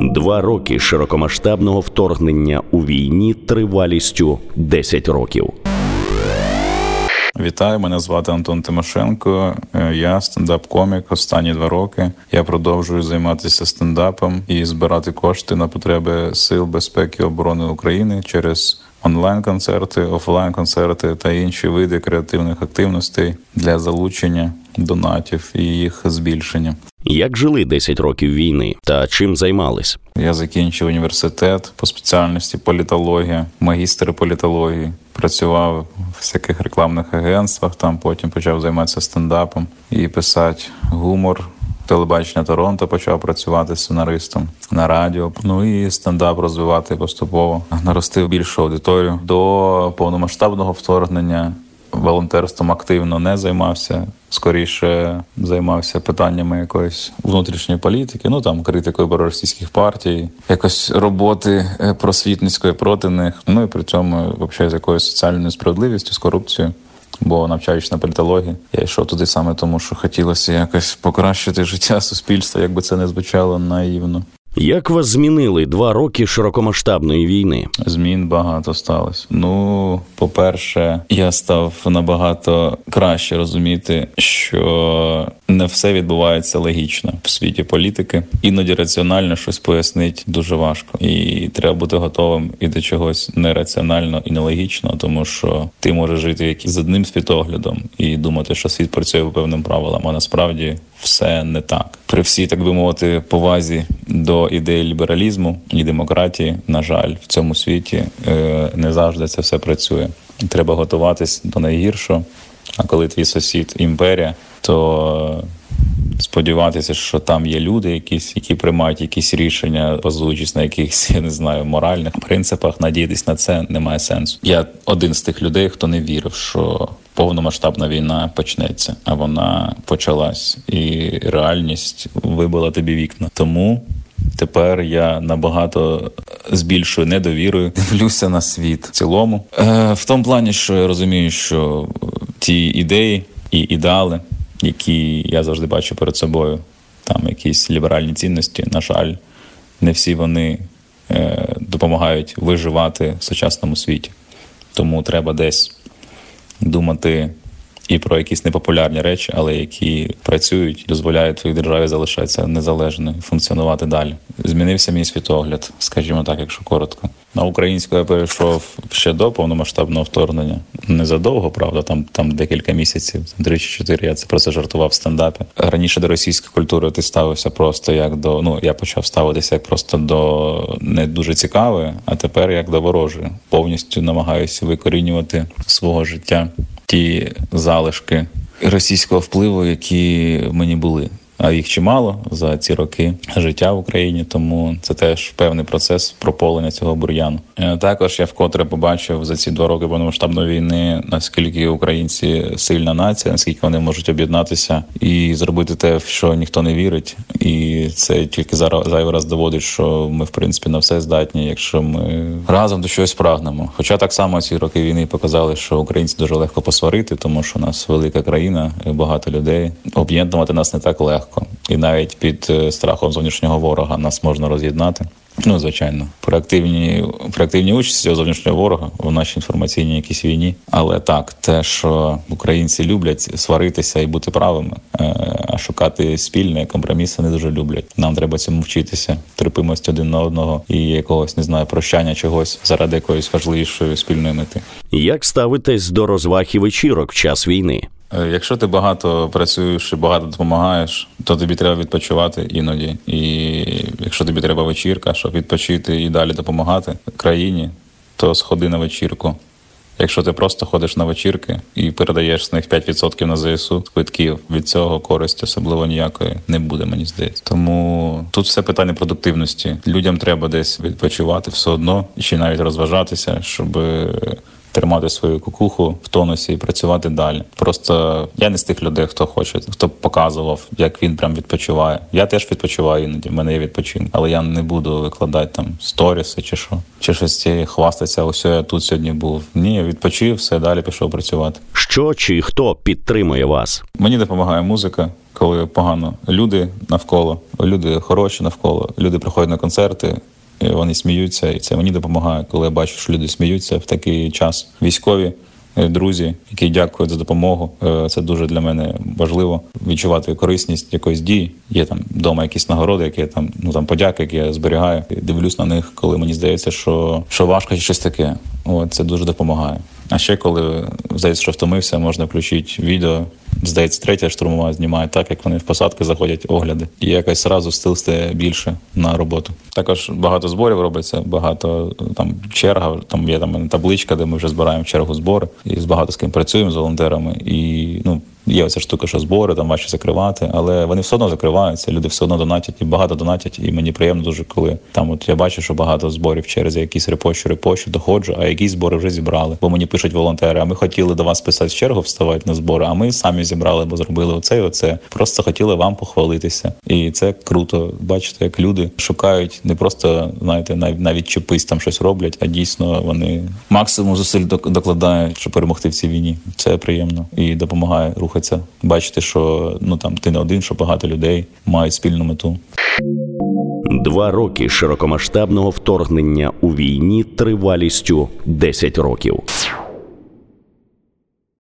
Два роки широкомасштабного вторгнення у війні тривалістю 10 років. Вітаю, мене звати Антон Тимошенко. Е, Я стендап-комік останні два роки. Я продовжую займатися стендапом і збирати кошти на потреби сил безпеки і оборони України через онлайн-концерти, офлайн-концерти та інші види креативних активностей для залучення донатів і їх збільшення. Як жили 10 років війни та чим займались? Я закінчив університет по спеціальності політологія, магістр політології. Працював в всяких рекламних агентствах. Там потім почав займатися стендапом і писати гумор. Телебачення Торонто почав працювати сценаристом на радіо. Ну і стендап розвивати поступово. Наростив більшу аудиторію до повномасштабного вторгнення. Волонтерством активно не займався. Скоріше займався питаннями якоїсь внутрішньої політики, ну там критикою проросійських партій, якось роботи е, просвітницької проти них. Ну і при цьому взагалі з якоюсь соціальною справедливістю, з корупцією. Бо навчаючись на політології, я йшов туди саме тому, що хотілося якось покращити життя суспільства, як би це не звучало наївно. Як вас змінили два роки широкомасштабної війни? Змін багато сталося. Ну, по-перше, я став набагато краще розуміти, що не все відбувається логічно в світі політики. Іноді раціонально щось пояснити дуже важко, і треба бути готовим і до чогось нераціонально і нелогічно, тому що ти можеш жити з одним світоглядом і думати, що світ працює по певним правилам, а насправді все не так. При всій, так би мовити, повазі до ідеї лібералізму і демократії, на жаль, в цьому світі е, не завжди це все працює. Треба готуватись до найгіршого. А коли твій сусід імперія, то сподіватися, що там є люди, якісь, які приймають якісь рішення, базуючись на якихось я не знаю моральних принципах, надіятись на це немає сенсу. Я один з тих людей, хто не вірив, що повномасштабна війна почнеться, а вона почалась, і реальність вибила тобі вікна. Тому. Тепер я набагато з більшою недовірою дивлюся на світ в цілому. Е, В тому плані, що я розумію, що ті ідеї і ідеали, які я завжди бачу перед собою, там якісь ліберальні цінності, на жаль, не всі вони е, допомагають виживати в сучасному світі. Тому треба десь думати і про якісь непопулярні речі, але які працюють, дозволяють твоїй державі залишатися незалежною, функціонувати далі. Змінився мій світогляд, скажімо так, якщо коротко. На українську я перейшов ще до повномасштабного вторгнення. Незадовго, правда, там там декілька місяців, три чи чотири. Я це про це жартував в стендапі. Раніше до російської культури ти ставився просто як до. Ну я почав ставитися як просто до не дуже цікавої, а тепер як до ворожої. Повністю намагаюся викорінювати свого життя ті залишки російського впливу, які мені були. А їх чимало за ці роки життя в Україні, тому це теж певний процес прополення цього бур'яну. Е, також я вкотре побачив за ці два роки повномасштабної війни, наскільки українці сильна нація, наскільки вони можуть об'єднатися і зробити те, в що ніхто не вірить, і це тільки зайвий раз доводить, що ми в принципі на все здатні, якщо ми разом до щось прагнемо. Хоча так само ці роки війни показали, що українці дуже легко посварити, тому що у нас велика країна, багато людей. Об'єднувати нас не так легко і навіть під е, страхом зовнішнього ворога нас можна роз'єднати. Ну, звичайно, при активній при активній участі зовнішнього ворога в нашій інформаційній якійсь війні. Але так, те, що українці люблять сваритися і бути правими, е, а шукати спільне компроміси не дуже люблять. Нам треба цьому вчитися, терпимості один на одного і якогось не знаю прощання чогось заради якоїсь важливішої спільної мети. Як ставитесь до розваг і вечірок в час війни? Е, якщо ти багато працюєш і багато допомагаєш, то тобі треба відпочивати іноді. І якщо тобі треба вечірка, щоб відпочити і далі допомагати країні, то сходи на вечірку. Якщо ти просто ходиш на вечірки і передаєш з них 5% на ЗСУ квитків, від цього користі особливо ніякої не буде, мені здається. Тому тут все питання продуктивності. Людям треба десь відпочивати все одно, чи навіть розважатися, щоб тримати свою кукуху в тонусі і працювати далі. Просто я не з тих людей, хто хоче, хто показував, як він прям відпочиває. Я теж відпочиваю іноді. в мене є відпочинок, але я не буду викладати там сторіси чи що, чи щось ці хвастатися. Ось я тут сьогодні був. Ні, я відпочив, все далі пішов працювати. Що чи хто підтримує вас? Мені допомагає музика, коли погано. Люди навколо, люди хороші навколо, люди приходять на концерти. І Вони сміються, і це мені допомагає, коли я бачу, що люди сміються в такий час. Військові, е, друзі, які дякують за допомогу. Е, Це дуже для мене важливо відчувати корисність якоїсь дії. Є там вдома якісь нагороди, які я там ну там подяки, які я зберігаю. Дивлюсь на них, коли мені здається, що, що важко чи щось таке. От це дуже допомагає. А ще коли здається, що втомився, можна включити відео. Здається, третя штурмова знімає так, як вони в посадки заходять огляди, і якось зразу стил стає більше на роботу. Також багато зборів робиться, багато там черга. Там є там табличка, де ми вже збираємо чергу збори. І з багато з ким працюємо з волонтерами. І ну є оця штука, що збори там важче закривати, але вони все одно закриваються. Люди все одно донатять і багато донатять. І мені приємно дуже, коли там от я бачу, що багато зборів через якісь репощу, репощу доходжу, а якісь збори вже зібрали. Бо мені пишуть волонтери, а ми хотіли до вас писати чергу, вставати на збори, а ми самі зібрали, бо зробили оце і оце. Просто хотіли вам похвалитися. І це круто. Бачите, як люди шукають не просто знаєте, нав- навіть чіпись там щось роблять, а дійсно вони максимум зусиль док- докладають, щоб перемогти в цій війні. Це приємно і допомагає рухатися. Бачити, що ну там ти не один, що багато людей мають спільну мету. Два роки широкомасштабного вторгнення у війні тривалістю 10 років.